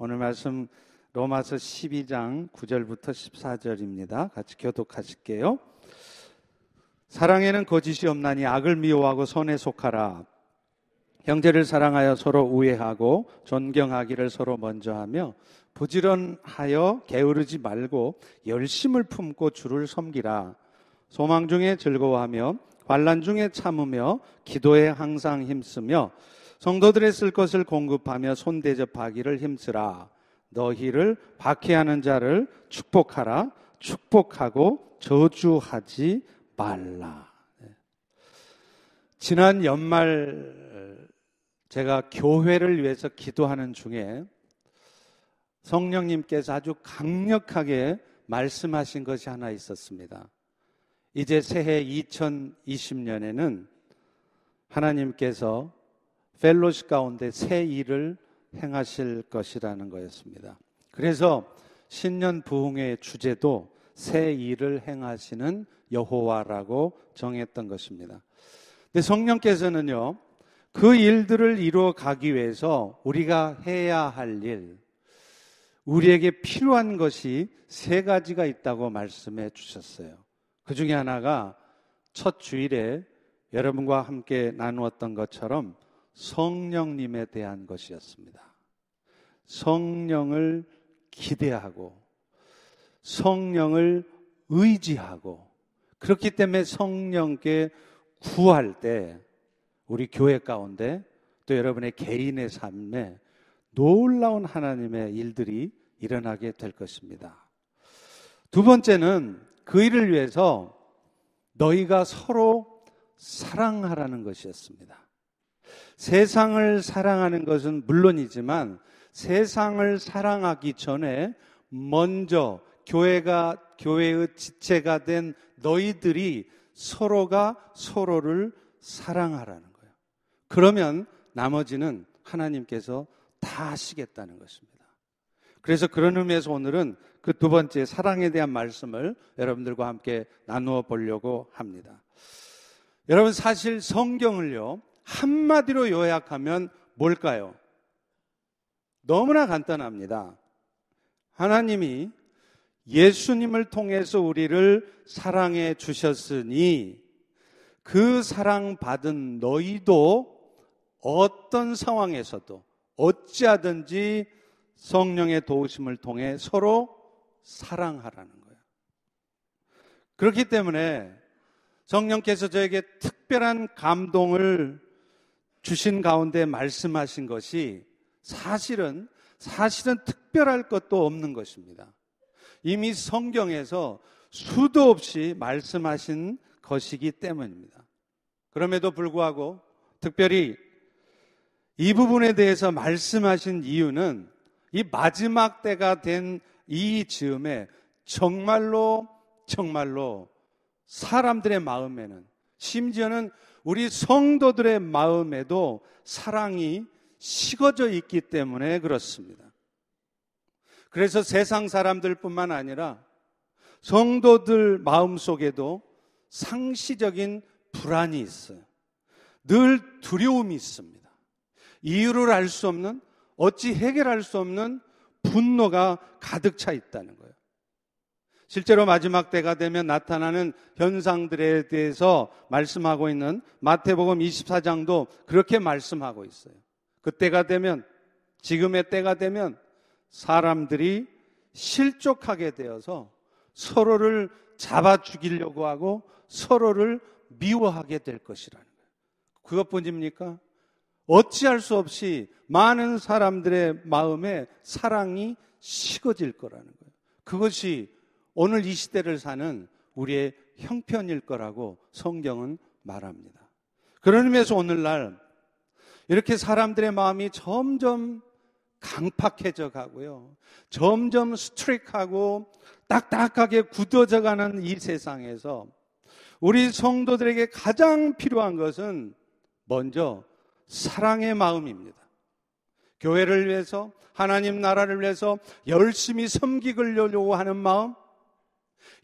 오늘 말씀 로마서 12장 9절부터 14절입니다. 같이 교독하실게요. 사랑에는 거짓이 없나니 악을 미워하고 선에 속하라. 형제를 사랑하여 서로 우애하고 존경하기를 서로 먼저 하며 부지런하여 게으르지 말고 열심을 품고 주를 섬기라. 소망 중에 즐거워하며 환란 중에 참으며 기도에 항상 힘쓰며 성도들의 쓸 것을 공급하며 손 대접하기를 힘쓰라. 너희를 박해하는 자를 축복하라. 축복하고 저주하지 말라. 네. 지난 연말 제가 교회를 위해서 기도하는 중에 성령님께서 아주 강력하게 말씀하신 것이 하나 있었습니다. 이제 새해 2020년에는 하나님께서 펠로시 가운데 새 일을 행하실 것이라는 거였습니다. 그래서 신년 부흥의 주제도 새 일을 행하시는 여호와라고 정했던 것입니다. 근데 성령께서는요, 그 일들을 이루어 가기 위해서 우리가 해야 할 일, 우리에게 필요한 것이 세 가지가 있다고 말씀해 주셨어요. 그 중에 하나가 첫 주일에 여러분과 함께 나누었던 것처럼 성령님에 대한 것이었습니다. 성령을 기대하고 성령을 의지하고 그렇기 때문에 성령께 구할 때 우리 교회 가운데 또 여러분의 개인의 삶에 놀라운 하나님의 일들이 일어나게 될 것입니다. 두 번째는 그 일을 위해서 너희가 서로 사랑하라는 것이었습니다. 세상을 사랑하는 것은 물론이지만 세상을 사랑하기 전에 먼저 교회가 교회의 지체가 된 너희들이 서로가 서로를 사랑하라는 거예요. 그러면 나머지는 하나님께서 다 하시겠다는 것입니다. 그래서 그런 의미에서 오늘은 그 두 번째 사랑에 대한 말씀을 여러분들과 함께 나누어 보려고 합니다. 여러분 사실 성경을요 한마디로 요약하면 뭘까요? 너무나 간단합니다. 하나님이 예수님을 통해서 우리를 사랑해 주셨으니 그 사랑 받은 너희도 어떤 상황에서도 어찌하든지 성령의 도우심을 통해 서로 사랑하라는 거예요. 그렇기 때문에 성령께서 저에게 특별한 감동을 주신 가운데 말씀하신 것이 사실은 사실은 특별할 것도 없는 것입니다. 이미 성경에서 수도 없이 말씀하신 것이기 때문입니다. 그럼에도 불구하고 특별히 이 부분에 대해서 말씀하신 이유는 이 마지막 때가 된 이 즈음에 정말로 정말로 사람들의 마음에는 심지어는 우리 성도들의 마음에도 사랑이 식어져 있기 때문에 그렇습니다. 그래서 세상 사람들뿐만 아니라 성도들 마음 속에도 상시적인 불안이 있어요. 늘 두려움이 있습니다. 이유를 알 수 없는, 어찌 해결할 수 없는 분노가 가득 차 있다는 거예요. 실제로 마지막 때가 되면 나타나는 현상들에 대해서 말씀하고 있는 마태복음 24장도 그렇게 말씀하고 있어요. 그때가 되면 지금의 때가 되면 사람들이 실족하게 되어서 서로를 잡아 죽이려고 하고 서로를 미워하게 될 것이라는 거예요. 그것뿐입니까? 어찌할 수 없이 많은 사람들의 마음에 사랑이 식어질 거라는 거예요. 그것이 오늘 이 시대를 사는 우리의 형편일 거라고 성경은 말합니다. 그런 의미에서 오늘날 이렇게 사람들의 마음이 점점 강팍해져 가고요. 점점 스트릭하고 딱딱하게 굳어져 가는 이 세상에서 우리 성도들에게 가장 필요한 것은 먼저 사랑의 마음입니다. 교회를 위해서 하나님 나라를 위해서 열심히 섬기려고 하는 마음,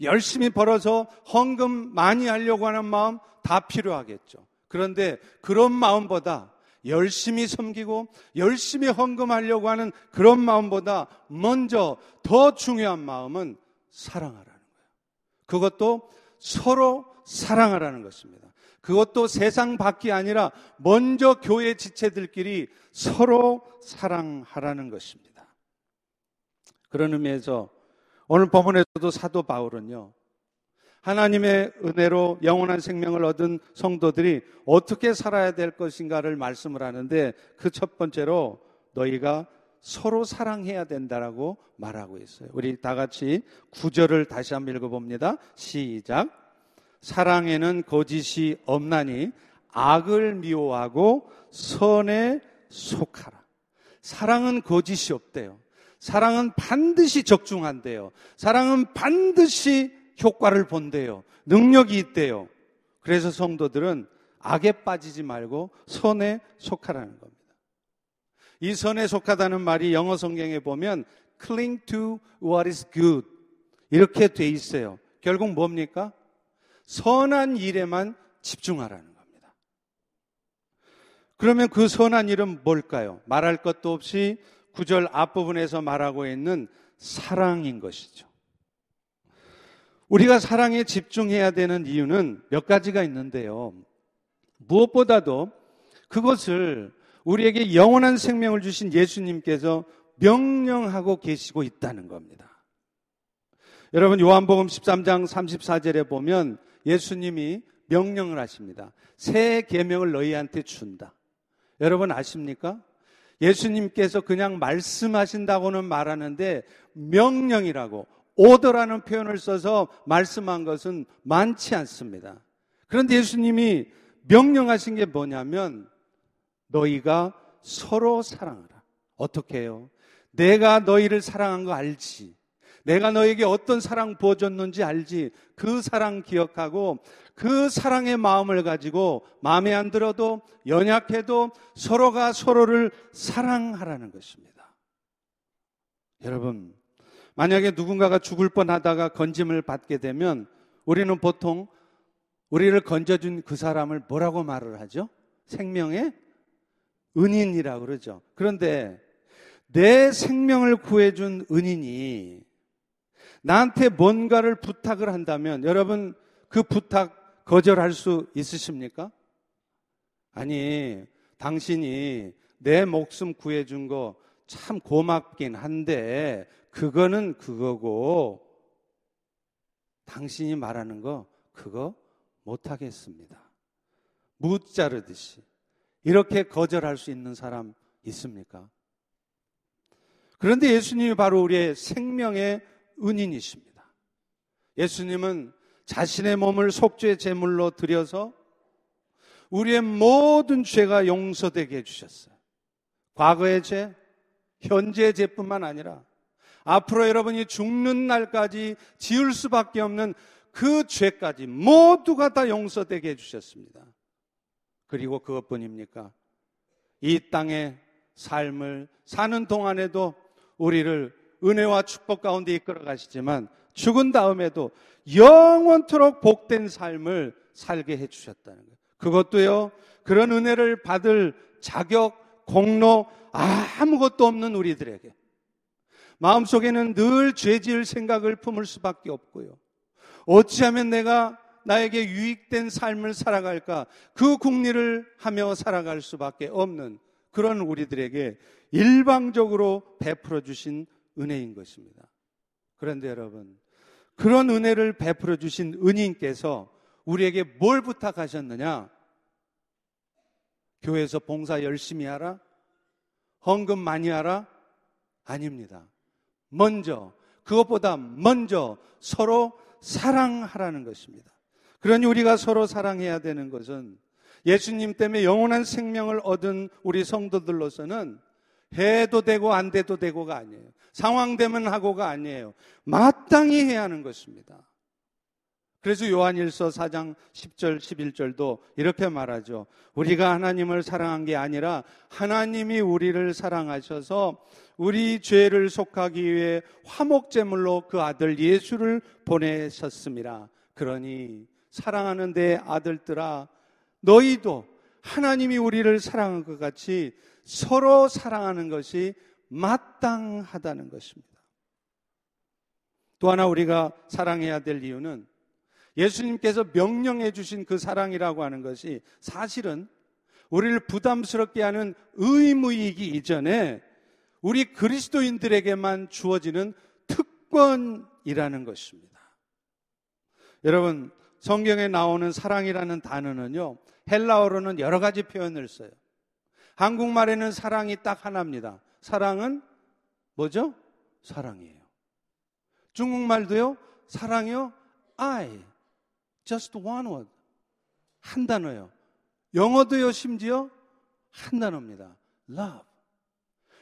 열심히 벌어서 헌금 많이 하려고 하는 마음 다 필요하겠죠. 그런데 그런 마음보다 열심히 섬기고 열심히 헌금하려고 하는 그런 마음보다 먼저 더 중요한 마음은 사랑하라는 거예요. 그것도 서로 사랑하라는 것입니다. 그것도 세상 밖이 아니라 먼저 교회 지체들끼리 서로 사랑하라는 것입니다. 그런 의미에서 오늘 본문에서도 사도 바울은요. 하나님의 은혜로 영원한 생명을 얻은 성도들이 어떻게 살아야 될 것인가를 말씀을 하는데 그 첫 번째로 너희가 서로 사랑해야 된다라고 말하고 있어요. 우리 다 같이 구절을 다시 한번 읽어봅니다. 시작. 사랑에는 거짓이 없나니 악을 미워하고 선에 속하라. 사랑은 거짓이 없대요. 사랑은 반드시 적중한대요. 사랑은 반드시 효과를 본대요. 능력이 있대요. 그래서 성도들은 악에 빠지지 말고 선에 속하라는 겁니다. 이 선에 속하다는 말이 영어 성경에 보면 cling to what is good 이렇게 돼 있어요. 결국 뭡니까? 선한 일에만 집중하라는 겁니다. 그러면 그 선한 일은 뭘까요? 말할 것도 없이 구절 앞부분에서 말하고 있는 사랑인 것이죠. 우리가 사랑에 집중해야 되는 이유는 몇 가지가 있는데요. 무엇보다도 그것을 우리에게 영원한 생명을 주신 예수님께서 명령하고 계시고 있다는 겁니다. 여러분 요한복음 13장 34절에 보면 예수님이 명령을 하십니다. 새 계명을 너희한테 준다. 여러분 아십니까? 예수님께서 그냥 말씀하신다고는 말하는데 명령이라고 오더라는 표현을 써서 말씀한 것은 많지 않습니다. 그런데 예수님이 명령하신 게 뭐냐면 너희가 서로 사랑하라. 어떻게 해요? 내가 너희를 사랑한 거 알지. 내가 너에게 어떤 사랑 부어줬는지 알지. 그 사랑 기억하고 그 사랑의 마음을 가지고 마음에 안 들어도 연약해도 서로가 서로를 사랑하라는 것입니다. 여러분, 만약에 누군가가 죽을 뻔 하다가 건짐을 받게 되면 우리는 보통 우리를 건져준 그 사람을 뭐라고 말을 하죠? 생명의 은인이라고 그러죠. 그런데 내 생명을 구해준 은인이 나한테 뭔가를 부탁을 한다면 여러분 그 부탁 거절할 수 있으십니까? 아니, 당신이 내 목숨 구해준 거 참 고맙긴 한데 그거는 그거고 당신이 말하는 거 그거 못하겠습니다. 무 자르듯이 이렇게 거절할 수 있는 사람 있습니까? 그런데 예수님이 바로 우리의 생명의 은인이십니다. 예수님은 자신의 몸을 속죄 제물로 드려서 우리의 모든 죄가 용서되게 해주셨어요. 과거의 죄, 현재의 죄뿐만 아니라 앞으로 여러분이 죽는 날까지 지을 수밖에 없는 그 죄까지 모두가 다 용서되게 해주셨습니다. 그리고 그것뿐입니까? 이 땅의 삶을 사는 동안에도 우리를 은혜와 축복 가운데 이끌어 가시지만 죽은 다음에도 영원토록 복된 삶을 살게 해 주셨다는 거예요. 그것도요, 그런 은혜를 받을 자격, 공로, 아무것도 없는 우리들에게 마음속에는 늘 죄지을 생각을 품을 수밖에 없고요. 어찌하면 내가 나에게 유익된 삶을 살아갈까? 그 국리를 하며 살아갈 수밖에 없는 그런 우리들에게 일방적으로 베풀어 주신 은혜인 것입니다. 그런데 여러분, 그런 은혜를 베풀어 주신 은인께서 우리에게 뭘 부탁하셨느냐? 교회에서 봉사 열심히 하라? 헌금 많이 하라? 아닙니다. 먼저, 그것보다 먼저 서로 사랑하라는 것입니다. 그러니 우리가 서로 사랑해야 되는 것은 예수님 때문에 영원한 생명을 얻은 우리 성도들로서는 해도 되고 안 돼도 되고가 아니에요. 상황되면 하고가 아니에요. 마땅히 해야 하는 것입니다. 그래서 요한일서 4장 10절 11절도 이렇게 말하죠. 우리가 하나님을 사랑한 게 아니라 하나님이 우리를 사랑하셔서 우리 죄를 속하기 위해 화목 제물로 그 아들 예수를 보내셨습니다. 그러니 사랑하는 내 아들들아 너희도 하나님이 우리를 사랑한 것 같이 서로 사랑하는 것이 마땅하다는 것입니다. 또 하나 우리가 사랑해야 될 이유는 예수님께서 명령해 주신 그 사랑이라고 하는 것이 사실은 우리를 부담스럽게 하는 의무이기 이전에 우리 그리스도인들에게만 주어지는 특권이라는 것입니다. 여러분, 성경에 나오는 사랑이라는 단어는요, 헬라어로는 여러 가지 표현을 써요. 한국말에는 사랑이 딱 하나입니다. 사랑은 뭐죠? 사랑이에요. 중국말도요, 사랑이요, I. Just one word. 한 단어요. 영어도요, 심지어 한 단어입니다. love.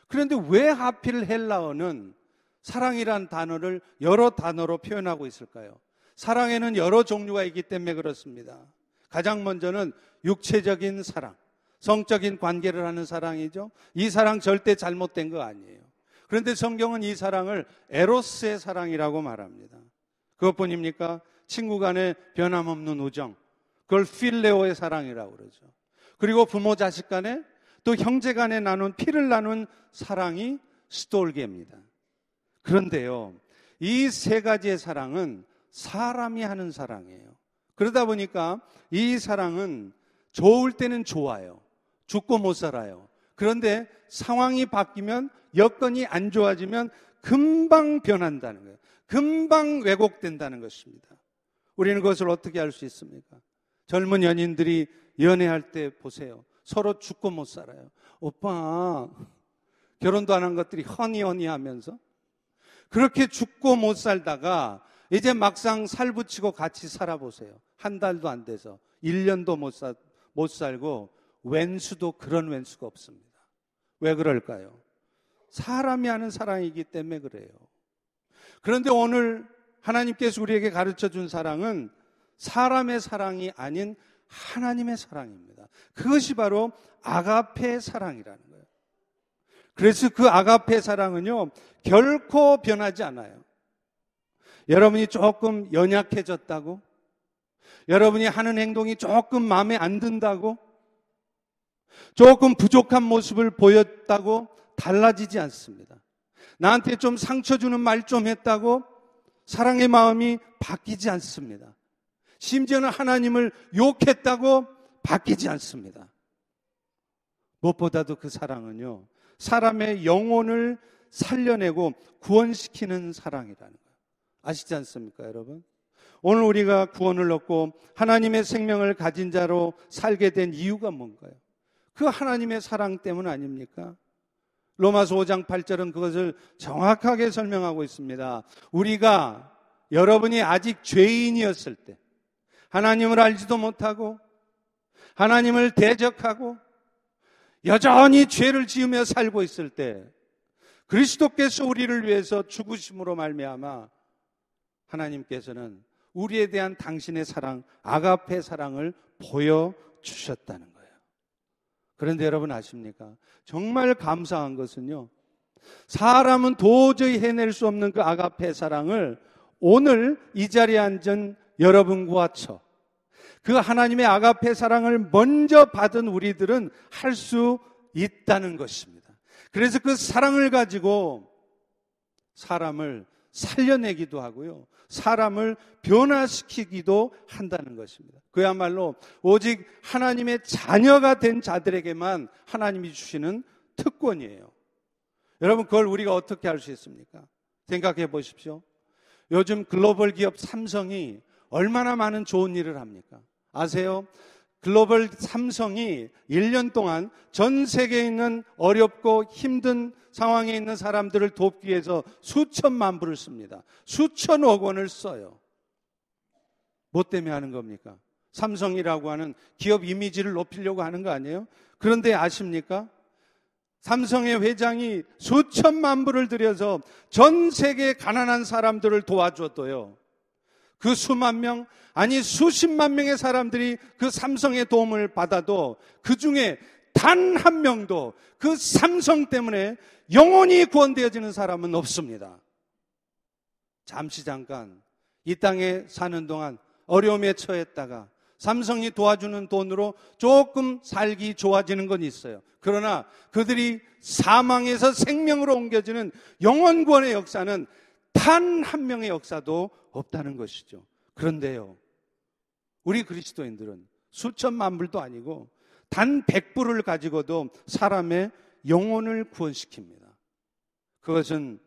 그런데 왜 하필 헬라어는 사랑이란 단어를 여러 단어로 표현하고 있을까요? 사랑에는 여러 종류가 있기 때문에 그렇습니다. 가장 먼저는 육체적인 사랑, 성적인 관계를 하는 사랑이죠. 이 사랑 절대 잘못된 거 아니에요. 그런데 성경은 이 사랑을 에로스의 사랑이라고 말합니다. 그것뿐입니까? 친구 간의 변함없는 우정. 그걸 필레오의 사랑이라고 그러죠. 그리고 부모 자식 간에 또 형제 간에 나눈 피를 나눈 사랑이 스톨게입니다. 그런데요, 이 세 가지의 사랑은 사람이 하는 사랑이에요. 그러다 보니까 이 사랑은 좋을 때는 좋아요. 죽고 못 살아요. 그런데 상황이 바뀌면 여건이 안 좋아지면 금방 변한다는 거예요. 금방 왜곡된다는 것입니다. 우리는 그것을 어떻게 할수 있습니까? 젊은 연인들이 연애할 때 보세요. 서로 죽고 못 살아요. 오빠, 결혼도 안 한 것들이 허니허니 하면서 그렇게 죽고 못 살다가 이제 막상 살 붙이고 같이 살아보세요. 한 달도 안 돼서 1년도 못, 사, 못 살고 왼수도 그런 왼수가 없습니다. 왜 그럴까요? 사람이 하는 사랑이기 때문에 그래요. 그런데 오늘 하나님께서 우리에게 가르쳐 준 사랑은 사람의 사랑이 아닌 하나님의 사랑입니다. 그것이 바로 아가페 사랑이라는 거예요. 그래서 그 아가페 사랑은요, 결코 변하지 않아요. 여러분이 조금 연약해졌다고? 여러분이 하는 행동이 조금 마음에 안 든다고? 조금 부족한 모습을 보였다고 달라지지 않습니다. 나한테 좀 상처 주는 말 좀 했다고 사랑의 마음이 바뀌지 않습니다. 심지어는 하나님을 욕했다고 바뀌지 않습니다. 무엇보다도 그 사랑은요, 사람의 영혼을 살려내고 구원시키는 사랑이라는 거예요. 아시지 않습니까, 여러분? 오늘 우리가 구원을 얻고 하나님의 생명을 가진 자로 살게 된 이유가 뭔가요? 그 하나님의 사랑 때문 아닙니까? 로마서 5장 8절은 그것을 정확하게 설명하고 있습니다. 우리가 여러분이 아직 죄인이었을 때, 하나님을 알지도 못하고, 하나님을 대적하고, 여전히 죄를 지으며 살고 있을 때, 그리스도께서 우리를 위해서 죽으심으로 말미암아 하나님께서는 우리에 대한 당신의 사랑, 아가페 사랑을 보여 주셨다는. 그런데 여러분 아십니까? 정말 감사한 것은요. 사람은 도저히 해낼 수 없는 그 아가페 사랑을 오늘 이 자리에 앉은 여러분과 저, 그 하나님의 아가페 사랑을 먼저 받은 우리들은 할 수 있다는 것입니다. 그래서 그 사랑을 가지고 사람을 살려내기도 하고요. 사람을 변화시키기도 한다는 것입니다. 그야말로 오직 하나님의 자녀가 된 자들에게만 하나님이 주시는 특권이에요. 여러분, 그걸 우리가 어떻게 할수 있습니까? 생각해 보십시오. 요즘 글로벌 기업 삼성이 얼마나 많은 좋은 일을 합니까? 아세요? 글로벌 삼성이 1년 동안 전 세계에 있는 어렵고 힘든 상황에 있는 사람들을 돕기 위해서 수천만 불을 씁니다. 수천억 원을 써요. 뭐 때문에 하는 겁니까? 삼성이라고 하는 기업 이미지를 높이려고 하는 거 아니에요? 그런데 아십니까? 삼성의 회장이 수천만 불을 들여서 전 세계 가난한 사람들을 도와줬어요. 그 수만 명, 아니 수십만 명의 사람들이 그 삼성의 도움을 받아도 그 중에 단 한 명도 그 삼성 때문에 영원히 구원되어지는 사람은 없습니다. 잠시 잠깐 이 땅에 사는 동안 어려움에 처했다가 삼성이 도와주는 돈으로 조금 살기 좋아지는 건 있어요. 그러나 그들이 사망에서 생명으로 옮겨지는 영원 구원의 역사는 단 한 명의 역사도 없다는 것이죠. 그런데요. 우리 그리스도인들은 수천만 불도 아니고 단 백불을 가지고도 사람의 영혼을 구원시킵니다. 그것은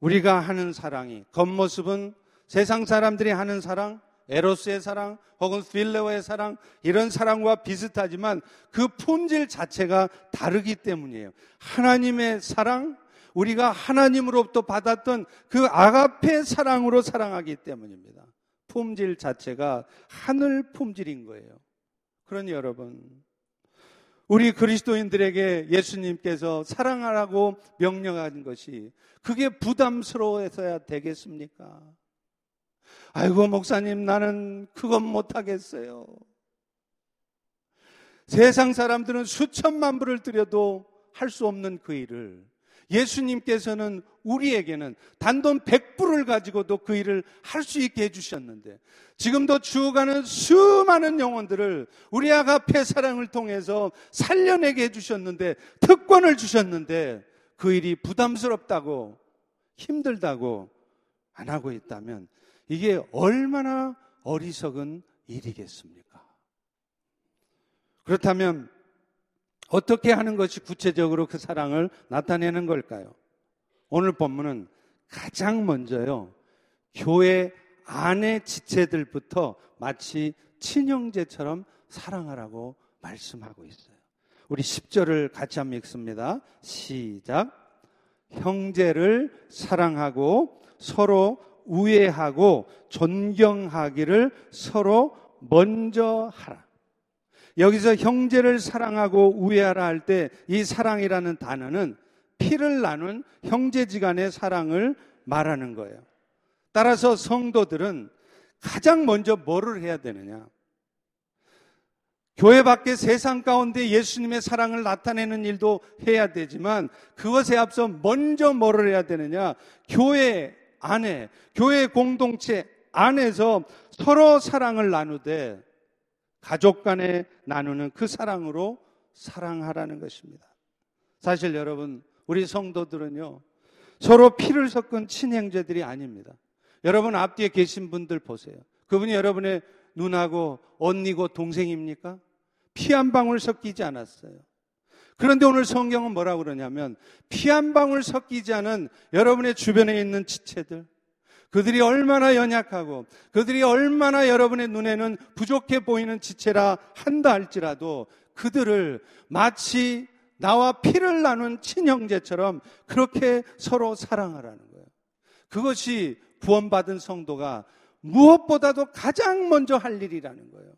우리가 하는 사랑이 겉모습은 세상 사람들이 하는 사랑, 에로스의 사랑 혹은 필레오의 사랑 이런 사랑과 비슷하지만 그 품질 자체가 다르기 때문이에요. 하나님의 사랑 우리가 하나님으로부터 받았던 그 아가페 사랑으로 사랑하기 때문입니다. 품질 자체가 하늘 품질인 거예요. 그러니 여러분 우리 그리스도인들에게 예수님께서 사랑하라고 명령한 것이 그게 부담스러워서야 되겠습니까? 아이고, 목사님, 나는 그건 못하겠어요. 세상 사람들은 수천만 불을 들여도 할 수 없는 그 일을 예수님께서는 우리에게는 단돈 100불을 가지고도 그 일을 할 수 있게 해주셨는데 지금도 죽어가는 수많은 영혼들을 우리 아가페 사랑을 통해서 살려내게 해주셨는데 특권을 주셨는데 그 일이 부담스럽다고 힘들다고 안 하고 있다면 이게 얼마나 어리석은 일이겠습니까? 그렇다면 어떻게 하는 것이 구체적으로 그 사랑을 나타내는 걸까요? 오늘 본문은 가장 먼저요, 교회 안의 지체들부터 마치 친형제처럼 사랑하라고 말씀하고 있어요. 우리 10절을 같이 한번 읽습니다. 시작. 형제를 사랑하고 서로 우애하고 존경하기를 서로 먼저 하라. 여기서 형제를 사랑하고 우애하라 할 때 이 사랑이라는 단어는 피를 나눈 형제지간의 사랑을 말하는 거예요. 따라서 성도들은 가장 먼저 뭐를 해야 되느냐? 교회 밖에 세상 가운데 예수님의 사랑을 나타내는 일도 해야 되지만 그것에 앞서 먼저 뭐를 해야 되느냐? 교회 안에, 교회 공동체 안에서 서로 사랑을 나누되 가족 간에 나누는 그 사랑으로 사랑하라는 것입니다. 사실 여러분, 우리 성도들은요, 서로 피를 섞은 친형제들이 아닙니다. 여러분 앞뒤에 계신 분들 보세요. 그분이 여러분의 누나고 언니고 동생입니까? 피 한 방울 섞이지 않았어요. 그런데 오늘 성경은 뭐라고 그러냐면 피 한 방울 섞이지 않은 여러분의 주변에 있는 지체들 그들이 얼마나 연약하고 그들이 얼마나 여러분의 눈에는 부족해 보이는 지체라 한다 할지라도 그들을 마치 나와 피를 나눈 친형제처럼 그렇게 서로 사랑하라는 거예요. 그것이 구원받은 성도가 무엇보다도 가장 먼저 할 일이라는 거예요.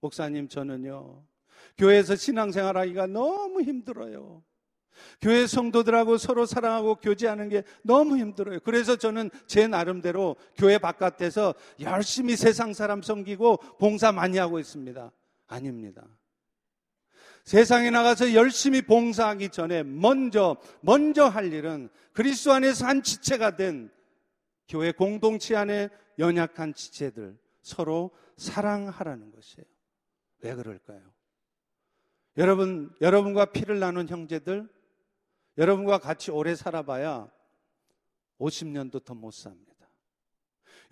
목사님, 저는요, 교회에서 신앙생활 하기가 너무 힘들어요. 교회 성도들하고 서로 사랑하고 교제하는 게 너무 힘들어요. 그래서 저는 제 나름대로 교회 바깥에서 열심히 세상 사람 섬기고 봉사 많이 하고 있습니다. 아닙니다. 세상에 나가서 열심히 봉사하기 전에 먼저, 먼저 할 일은 그리스도 안에서 한 지체가 된 교회 공동체 안에 연약한 지체들 서로 사랑하라는 것이에요. 왜 그럴까요? 여러분, 여러분과 피를 나눈 형제들, 여러분과 같이 오래 살아봐야 50년도 더 못 삽니다.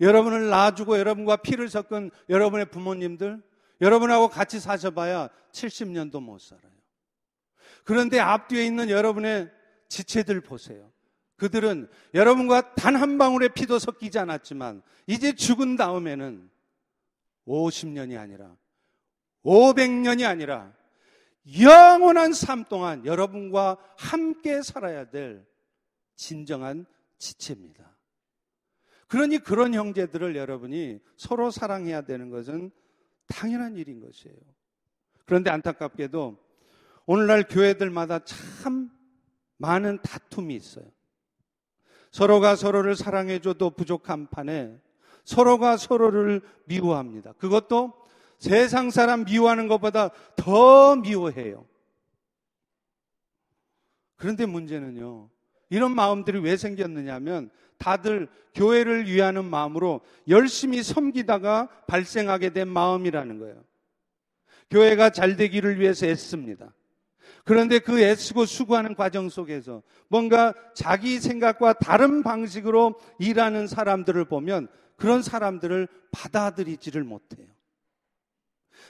여러분을 낳아주고 여러분과 피를 섞은 여러분의 부모님들, 여러분하고 같이 사셔봐야 70년도 못 살아요. 그런데 앞뒤에 있는 여러분의 지체들 보세요. 그들은 여러분과 단 한 방울의 피도 섞이지 않았지만 이제 죽은 다음에는 50년이 아니라 500년이 아니라 영원한 삶 동안 여러분과 함께 살아야 될 진정한 지체입니다. 그러니 그런 형제들을 여러분이 서로 사랑해야 되는 것은 당연한 일인 것이에요. 그런데 안타깝게도 오늘날 교회들마다 참 많은 다툼이 있어요. 서로가 서로를 사랑해줘도 부족한 판에 서로가 서로를 미워합니다. 그것도 세상 사람 미워하는 것보다 더 미워해요. 그런데 문제는요. 이런 마음들이 왜 생겼느냐면 다들 교회를 위하는 마음으로 열심히 섬기다가 발생하게 된 마음이라는 거예요. 교회가 잘 되기를 위해서 애씁니다. 그런데 그 애쓰고 수고하는 과정 속에서 뭔가 자기 생각과 다른 방식으로 일하는 사람들을 보면 그런 사람들을 받아들이지를 못해요.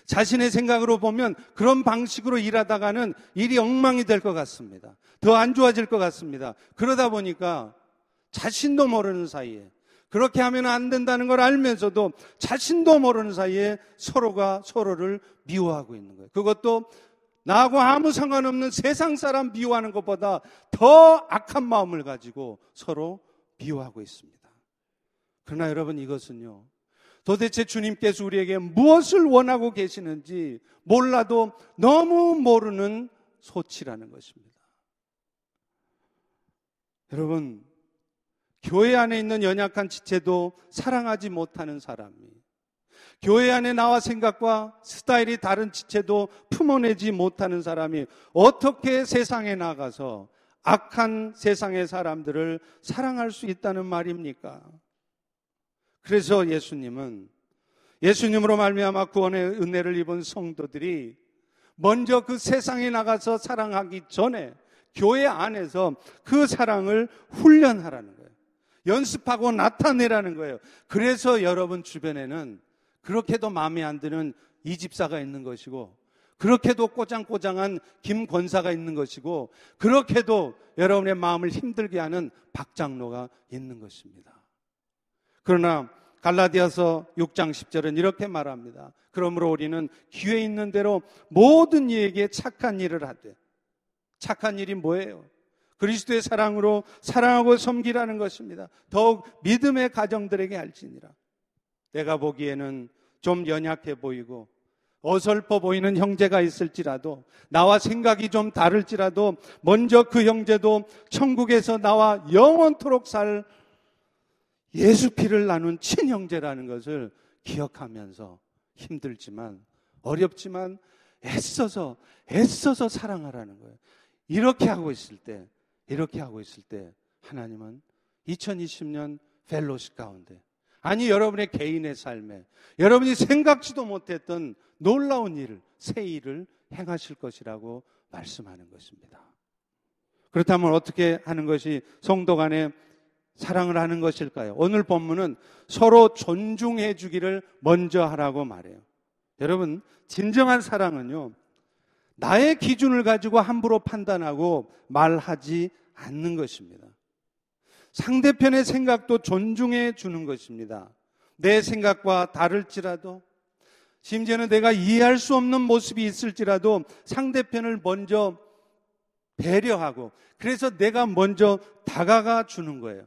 자신의 생각으로 보면 그런 방식으로 일하다가는 일이 엉망이 될 것 같습니다. 더 안 좋아질 것 같습니다. 그러다 보니까 자신도 모르는 사이에 그렇게 하면 안 된다는 걸 알면서도 자신도 모르는 사이에 서로가 서로를 미워하고 있는 거예요. 그것도 나하고 아무 상관없는 세상 사람 미워하는 것보다 더 악한 마음을 가지고 서로 미워하고 있습니다. 그러나 여러분 이것은요. 도대체 주님께서 우리에게 무엇을 원하고 계시는지 몰라도 너무 모르는 소치라는 것입니다. 여러분, 교회 안에 있는 연약한 지체도 사랑하지 못하는 사람이 교회 안에 나와 생각과 스타일이 다른 지체도 품어내지 못하는 사람이 어떻게 세상에 나가서 악한 세상의 사람들을 사랑할 수 있다는 말입니까? 그래서 예수님은 예수님으로 말미암아 구원의 은혜를 입은 성도들이 먼저 그 세상에 나가서 사랑하기 전에 교회 안에서 그 사랑을 훈련하라는 거예요. 연습하고 나타내라는 거예요. 그래서 여러분 주변에는 그렇게도 마음에 안 드는 이 집사가 있는 것이고 그렇게도 꼬장꼬장한 김 권사가 있는 것이고 그렇게도 여러분의 마음을 힘들게 하는 박 장로가 있는 것입니다. 그러나 갈라디아서 6장 10절은 이렇게 말합니다. 그러므로 우리는 기회 있는 대로 모든 이에게 착한 일을 하되 착한 일이 뭐예요? 그리스도의 사랑으로 사랑하고 섬기라는 것입니다. 더욱 믿음의 가정들에게 할지니라. 내가 보기에는 좀 연약해 보이고 어설퍼 보이는 형제가 있을지라도 나와 생각이 좀 다를지라도 먼저 그 형제도 천국에서 나와 영원토록 살 예수 피를 나눈 친형제라는 것을 기억하면서 힘들지만 어렵지만 애써서 애써서 사랑하라는 거예요. 이렇게 하고 있을 때 이렇게 하고 있을 때 하나님은 2020년 펠로시 가운데 아니 여러분의 개인의 삶에 여러분이 생각지도 못했던 놀라운 일을 새 일을 행하실 것이라고 말씀하는 것입니다. 그렇다면 어떻게 하는 것이 성도 간에 사랑을 하는 것일까요? 오늘 본문은 서로 존중해 주기를 먼저 하라고 말해요. 여러분, 진정한 사랑은요, 나의 기준을 가지고 함부로 판단하고 말하지 않는 것입니다. 상대편의 생각도 존중해 주는 것입니다. 내 생각과 다를지라도 심지어는 내가 이해할 수 없는 모습이 있을지라도 상대편을 먼저 배려하고 그래서 내가 먼저 다가가 주는 거예요.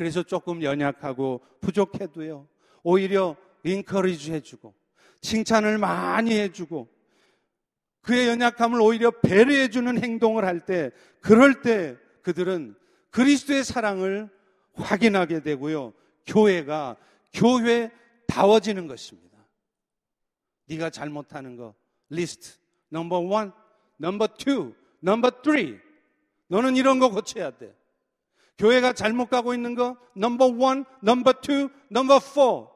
그래서 조금 연약하고 부족해도요. 오히려 인커리지 해주고 칭찬을 많이 해주고 그의 연약함을 오히려 배려해주는 행동을 할 때 그럴 때 그들은 그리스도의 사랑을 확인하게 되고요. 교회가 교회다워지는 것입니다. 네가 잘못하는 거 리스트 number one, number two, number three 너는 이런 거 고쳐야 돼. 교회가 잘못 가고 있는 거 number one, number two, number four.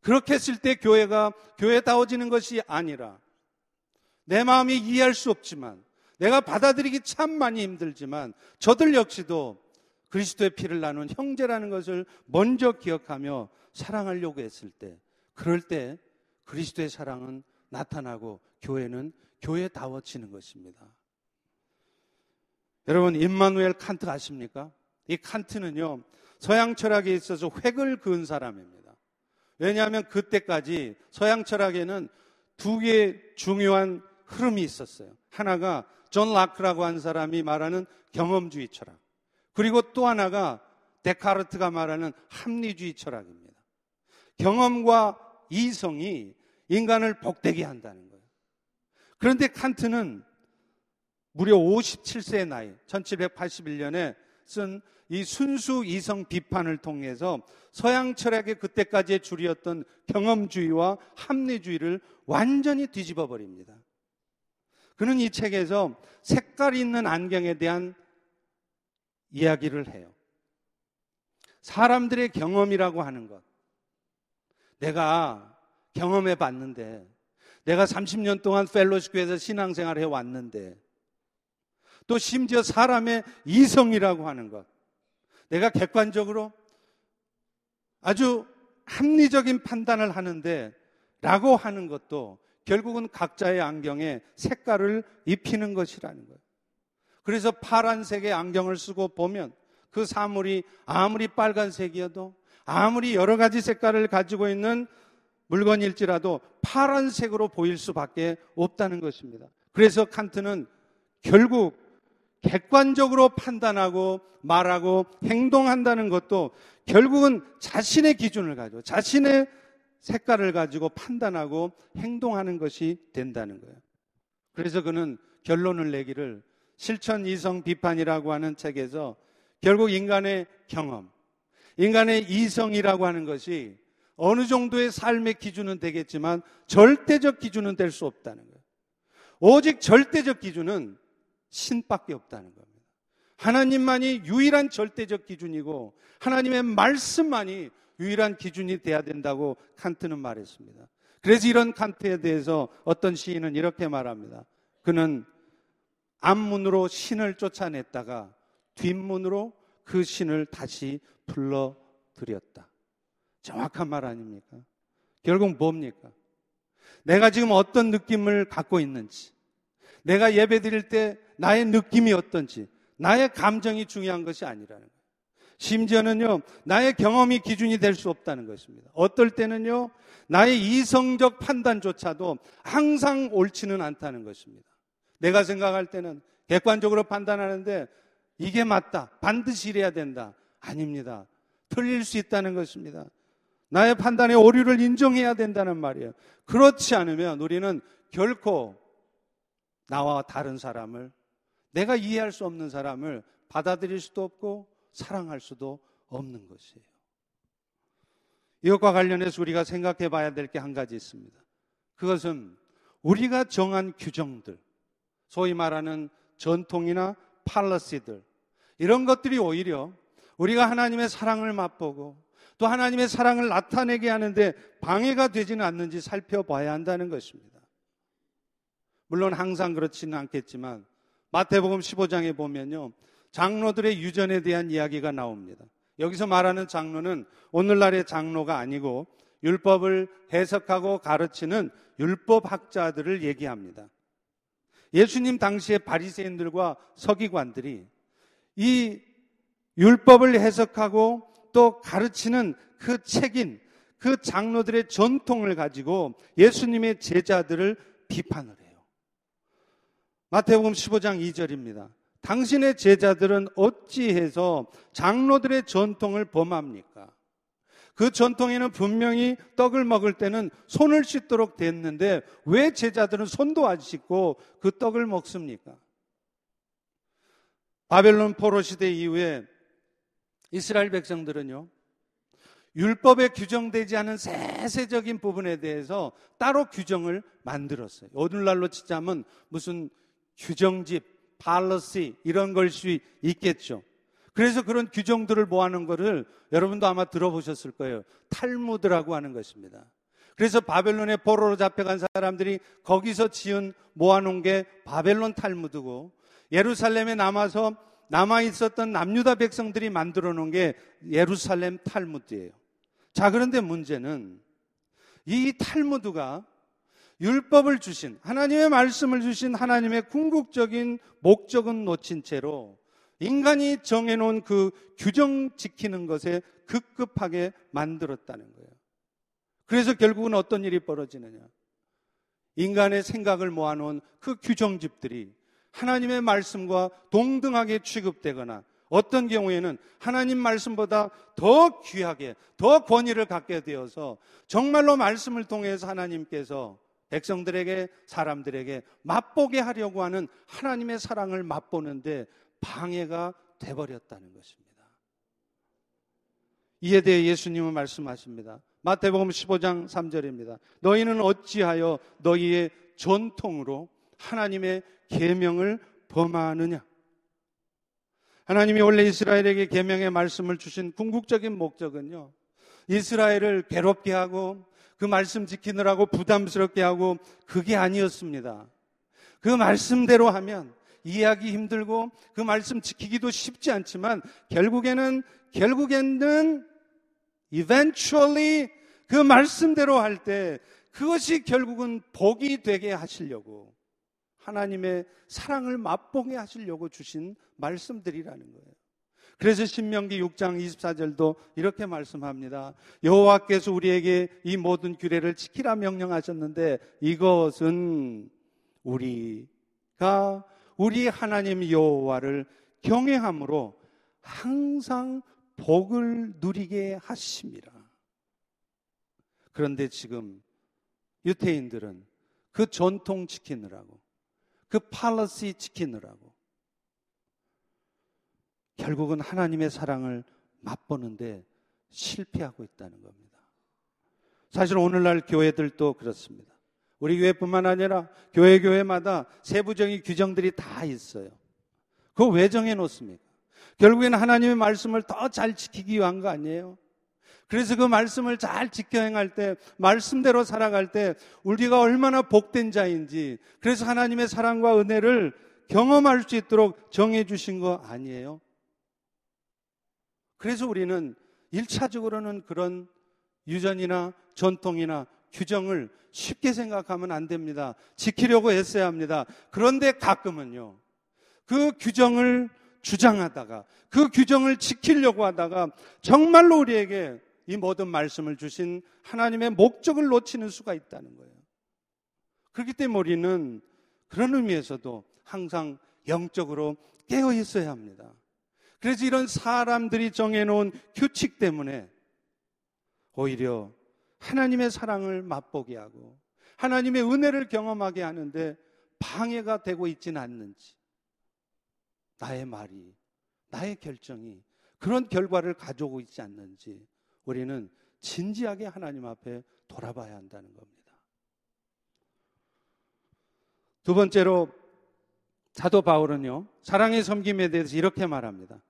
그렇게 했을 때 교회가 교회다워지는 것이 아니라 내 마음이 이해할 수 없지만 내가 받아들이기 참 많이 힘들지만 저들 역시도 그리스도의 피를 나눈 형제라는 것을 먼저 기억하며 사랑하려고 했을 때 그럴 때 그리스도의 사랑은 나타나고 교회는 교회다워지는 것입니다. 여러분 임마누엘 칸트 아십니까? 이 칸트는요 서양 철학에 있어서 획을 그은 사람입니다. 왜냐하면 그때까지 서양 철학에는 두 개의 중요한 흐름이 있었어요. 하나가 존 로크라고 한 사람이 말하는 경험주의 철학. 그리고 또 하나가 데카르트가 말하는 합리주의 철학입니다. 경험과 이성이 인간을 복되게 한다는 거예요. 그런데 칸트는 무려 57세의 나이, 1781년에 쓴 이 순수 이성 비판을 통해서 서양 철학의 그때까지의 줄이었던 경험주의와 합리주의를 완전히 뒤집어 버립니다. 그는 이 책에서 색깔 있는 안경에 대한 이야기를 해요. 사람들의 경험이라고 하는 것. 내가 경험해 봤는데, 내가 30년 동안 펠로시교에서 신앙생활 해 왔는데, 또 심지어 사람의 이성이라고 하는 것. 내가 객관적으로 아주 합리적인 판단을 하는데, 라고 하는 것도 결국은 각자의 안경에 색깔을 입히는 것이라는 거예요. 그래서 파란색의 안경을 쓰고 보면 그 사물이 아무리 빨간색이어도 아무리 여러 가지 색깔을 가지고 있는 물건일지라도 파란색으로 보일 수밖에 없다는 것입니다. 그래서 칸트는 결국 객관적으로 판단하고 말하고 행동한다는 것도 결국은 자신의 기준을 가지고 자신의 색깔을 가지고 판단하고 행동하는 것이 된다는 거예요. 그래서 그는 결론을 내기를 실천 이성 비판이라고 하는 책에서 결국 인간의 경험, 인간의 이성이라고 하는 것이 어느 정도의 삶의 기준은 되겠지만 절대적 기준은 될 수 없다는 거예요. 오직 절대적 기준은 신밖에 없다는 겁니다. 하나님만이 유일한 절대적 기준이고 하나님의 말씀만이 유일한 기준이 돼야 된다고 칸트는 말했습니다. 그래서 이런 칸트에 대해서 어떤 시인은 이렇게 말합니다. 그는 앞문으로 신을 쫓아냈다가 뒷문으로 그 신을 다시 불러들였다. 정확한 말 아닙니까? 결국 뭡니까? 내가 지금 어떤 느낌을 갖고 있는지, 내가 예배 드릴 때 나의 느낌이 어떤지, 나의 감정이 중요한 것이 아니라는 거예요. 심지어는요, 나의 경험이 기준이 될 수 없다는 것입니다. 어떨 때는요, 나의 이성적 판단조차도 항상 옳지는 않다는 것입니다. 내가 생각할 때는 객관적으로 판단하는데 이게 맞다. 반드시 이래야 된다. 아닙니다. 틀릴 수 있다는 것입니다. 나의 판단의 오류를 인정해야 된다는 말이에요. 그렇지 않으면 우리는 결코 나와 다른 사람을 내가 이해할 수 없는 사람을 받아들일 수도 없고 사랑할 수도 없는 것이에요. 이것과 관련해서 우리가 생각해 봐야 될 게 한 가지 있습니다. 그것은 우리가 정한 규정들, 소위 말하는 전통이나 팔러시들, 이런 것들이 오히려 우리가 하나님의 사랑을 맛보고 또 하나님의 사랑을 나타내게 하는데 방해가 되지는 않는지 살펴봐야 한다는 것입니다. 물론 항상 그렇지는 않겠지만 마태복음 15장에 보면요. 장로들의 유전에 대한 이야기가 나옵니다. 여기서 말하는 장로는 오늘날의 장로가 아니고 율법을 해석하고 가르치는 율법학자들을 얘기합니다. 예수님 당시의 바리새인들과 서기관들이 이 율법을 해석하고 또 가르치는 그 책인 그 장로들의 전통을 가지고 예수님의 제자들을 비판을 해요. 마태복음 15장 2절입니다. 당신의 제자들은 어찌해서 장로들의 전통을 범합니까? 그 전통에는 분명히 떡을 먹을 때는 손을 씻도록 됐는데 왜 제자들은 손도 안 씻고 그 떡을 먹습니까? 바벨론 포로 시대 이후에 이스라엘 백성들은요, 율법에 규정되지 않은 세세적인 부분에 대해서 따로 규정을 만들었어요. 오늘날로 치자면 무슨 규정집, 팔러시 이런 걸 수 있겠죠. 그래서 그런 규정들을 모아놓은 거를 여러분도 아마 들어보셨을 거예요. 탈무드라고 하는 것입니다. 그래서 바벨론의 포로로 잡혀간 사람들이 거기서 지은 모아놓은 게 바벨론 탈무드고 예루살렘에 남아서 남아 있었던 남유다 백성들이 만들어 놓은 게 예루살렘 탈무드예요. 자, 그런데 문제는 이 탈무드가 율법을 주신 하나님의 말씀을 주신 하나님의 궁극적인 목적은 놓친 채로 인간이 정해놓은 그 규정 지키는 것에 급급하게 만들었다는 거예요. 그래서 결국은 어떤 일이 벌어지느냐. 인간의 생각을 모아놓은 그 규정집들이 하나님의 말씀과 동등하게 취급되거나 어떤 경우에는 하나님 말씀보다 더 귀하게, 더 권위를 갖게 되어서 정말로 말씀을 통해서 하나님께서 백성들에게, 사람들에게 맛보게 하려고 하는 하나님의 사랑을 맛보는데 방해가 돼버렸다는 것입니다. 이에 대해 예수님은 말씀하십니다. 마태복음 15장 3절입니다. 너희는 어찌하여 너희의 전통으로 하나님의 계명을 범하느냐? 하나님이 원래 이스라엘에게 계명의 말씀을 주신 궁극적인 목적은요. 이스라엘을 괴롭게 하고 그 말씀 지키느라고 부담스럽게 하고 그게 아니었습니다. 그 말씀대로 하면 이해하기 힘들고 그 말씀 지키기도 쉽지 않지만 결국에는 결국에는 eventually 그 말씀대로 할 때 그것이 결국은 복이 되게 하시려고 하나님의 사랑을 맛보게 하시려고 주신 말씀들이라는 거예요. 그래서 신명기 6장 24절도 이렇게 말씀합니다. 여호와께서 우리에게 이 모든 규례를 지키라 명령하셨는데 이것은 우리가 우리 하나님 여호와를 경외함으로 항상 복을 누리게 하십니다. 그런데 지금 유태인들은 그 전통 지키느라고 그 팔러시 지키느라고 결국은 하나님의 사랑을 맛보는데 실패하고 있다는 겁니다. 사실 오늘날 교회들도 그렇습니다. 우리 교회뿐만 아니라 교회 교회마다 세부적인 규정들이 다 있어요. 그거 왜 정해 놓습니까? 결국에는 하나님의 말씀을 더 잘 지키기 위한 거 아니에요? 그래서 그 말씀을 잘 지켜 행할 때, 말씀대로 살아갈 때, 우리가 얼마나 복된 자인지, 그래서 하나님의 사랑과 은혜를 경험할 수 있도록 정해 주신 거 아니에요? 그래서 우리는 1차적으로는 그런 유전이나 전통이나 규정을 쉽게 생각하면 안 됩니다. 지키려고 했어야 합니다. 그런데 가끔은요, 그 규정을 주장하다가, 그 규정을 지키려고 하다가, 정말로 우리에게 이 모든 말씀을 주신 하나님의 목적을 놓치는 수가 있다는 거예요. 그렇기 때문에 우리는 그런 의미에서도 항상 영적으로 깨어 있어야 합니다. 그래서 이런 사람들이 정해놓은 규칙 때문에 오히려 하나님의 사랑을 맛보게 하고 하나님의 은혜를 경험하게 하는데 방해가 되고 있지는 않는지 나의 말이 나의 결정이 그런 결과를 가져오고 있지 않는지 우리는 진지하게 하나님 앞에 돌아봐야 한다는 겁니다. 두 번째로 사도 바울은요, 사랑의 섬김에 대해서 이렇게 말합니다.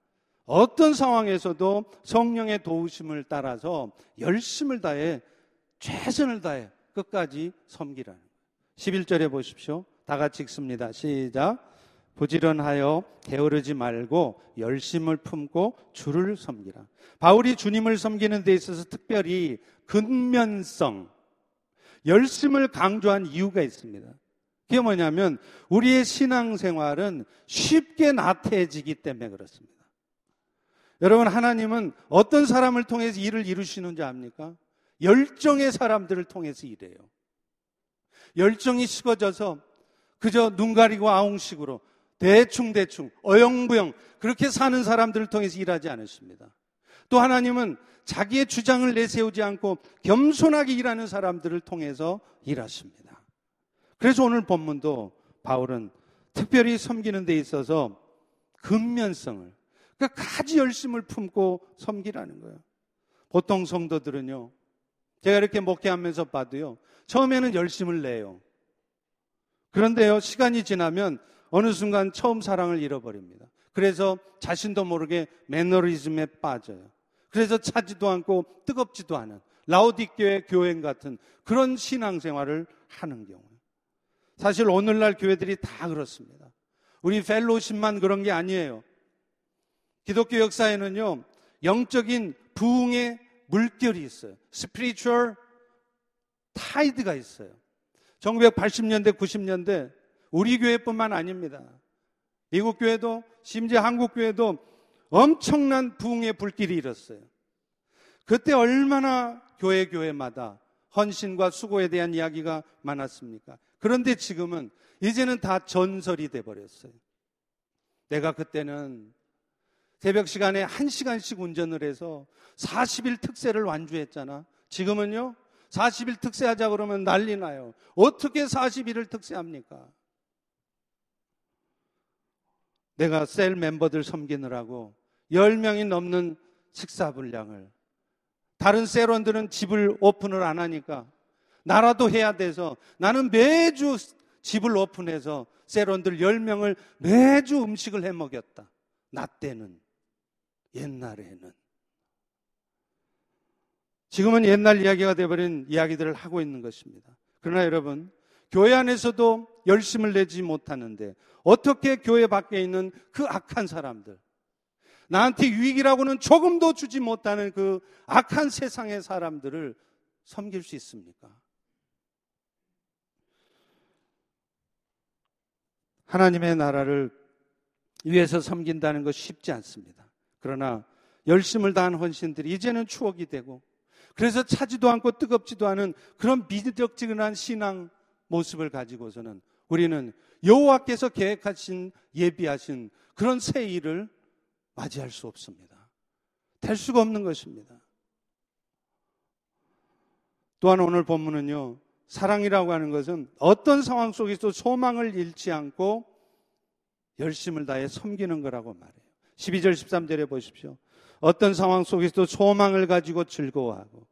어떤 상황에서도 성령의 도우심을 따라서 열심을 다해 최선을 다해 끝까지 섬기라는 거예요. 11절에 보십시오. 다 같이 읽습니다. 시작. 부지런하여 게으르지 말고 열심을 품고 주를 섬기라. 바울이 주님을 섬기는 데 있어서 특별히 근면성, 열심을 강조한 이유가 있습니다. 그게 뭐냐면 우리의 신앙생활은 쉽게 나태해지기 때문에 그렇습니다. 여러분 하나님은 어떤 사람을 통해서 일을 이루시는지 압니까? 열정의 사람들을 통해서 일해요. 열정이 식어져서 그저 눈 가리고 아웅식으로 대충대충 어영부영 그렇게 사는 사람들을 통해서 일하지 않으십니다. 또 하나님은 자기의 주장을 내세우지 않고 겸손하게 일하는 사람들을 통해서 일하십니다. 그래서 오늘 본문도 바울은 특별히 섬기는 데 있어서 근면성을 그러니까 가지 열심을 품고 섬기라는 거예요. 보통 성도들은요. 제가 이렇게 목회하면서 봐도요. 처음에는 열심을 내요. 그런데요. 시간이 지나면 어느 순간 처음 사랑을 잃어버립니다. 그래서 자신도 모르게 매너리즘에 빠져요. 그래서 차지도 않고 뜨겁지도 않은 라우디교회 교회 같은 그런 신앙생활을 하는 경우. 사실 오늘날 교회들이 다 그렇습니다. 우리 펠로십만 그런 게 아니에요. 기독교 역사에는요, 영적인 부흥의 물결이 있어요. spiritual tide가 있어요. 1980년대, 90년대 우리 교회뿐만 아닙니다. 미국 교회도 심지어 한국 교회도 엄청난 부흥의 불길이 일었어요. 그때 얼마나 교회 교회마다 헌신과 수고에 대한 이야기가 많았습니까? 그런데 지금은 이제는 다 전설이 돼 버렸어요. 내가 그때는 새벽 시간에 1시간씩 운전을 해서 40일 특세를 완주했잖아. 지금은요, 40일 특세하자 그러면 난리 나요. 어떻게 40일을 특세합니까? 내가 셀 멤버들 섬기느라고 10명이 넘는 식사 분량을 다른 셀원들은 집을 오픈을 안 하니까 나라도 해야 돼서 나는 매주 집을 오픈해서 셀원들 10명을 매주 음식을 해 먹였다. 나 때는, 옛날에는. 지금은 옛날 이야기가 되어버린 이야기들을 하고 있는 것입니다. 그러나 여러분, 교회 안에서도 열심을 내지 못하는데 어떻게 교회 밖에 있는 그 악한 사람들, 나한테 유익이라고는 조금도 주지 못하는 그 악한 세상의 사람들을 섬길 수 있습니까? 하나님의 나라를 위해서 섬긴다는 것 쉽지 않습니다. 그러나 열심을 다한 헌신들이 이제는 추억이 되고 그래서 차지도 않고 뜨겁지도 않은 그런 미덕지근한 신앙 모습을 가지고서는 우리는 여호와께서 계획하신 예비하신 그런 새 일을 맞이할 수 없습니다. 될 수가 없는 것입니다. 또한 오늘 본문은요, 사랑이라고 하는 것은 어떤 상황 속에서 소망을 잃지 않고 열심을 다해 섬기는 거라고 말해요. 12절, 13절에 보십시오. 어떤 상황 속에서도 소망을 가지고 즐거워하고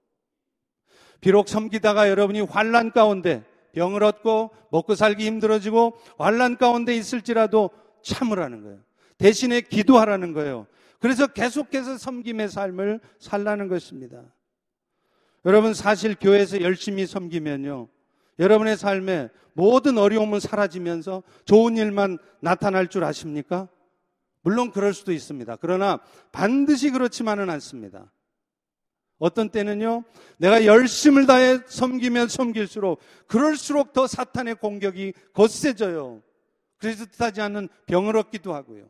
비록 섬기다가 여러분이 환란 가운데 병을 얻고 먹고 살기 힘들어지고 환란 가운데 있을지라도 참으라는 거예요. 대신에 기도하라는 거예요. 그래서 계속해서 섬김의 삶을 살라는 것입니다. 여러분 사실 교회에서 열심히 섬기면요. 여러분의 삶에 모든 어려움은 사라지면서 좋은 일만 나타날 줄 아십니까? 물론 그럴 수도 있습니다. 그러나 반드시 그렇지만은 않습니다. 어떤 때는요, 내가 열심을 다해 섬기면 섬길수록, 그럴수록 더 사탄의 공격이 거세져요. 그래서 뜻하지 않는 병을 얻기도 하고요.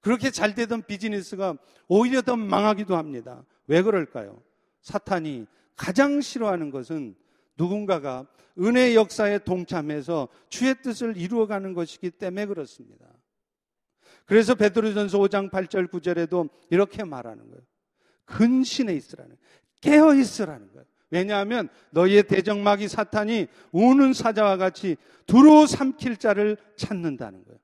그렇게 잘 되던 비즈니스가 오히려 더 망하기도 합니다. 왜 그럴까요? 사탄이 가장 싫어하는 것은 누군가가 은혜 역사에 동참해서 주의 뜻을 이루어가는 것이기 때문에 그렇습니다. 그래서 베드로전서 5장 8절 9절에도 이렇게 말하는 거예요. 근신에 있으라는 깨어 있으라는 거예요. 왜냐하면 너희의 대적마귀 사탄이 우는 사자와 같이 두루 삼킬 자를 찾는다는 거예요.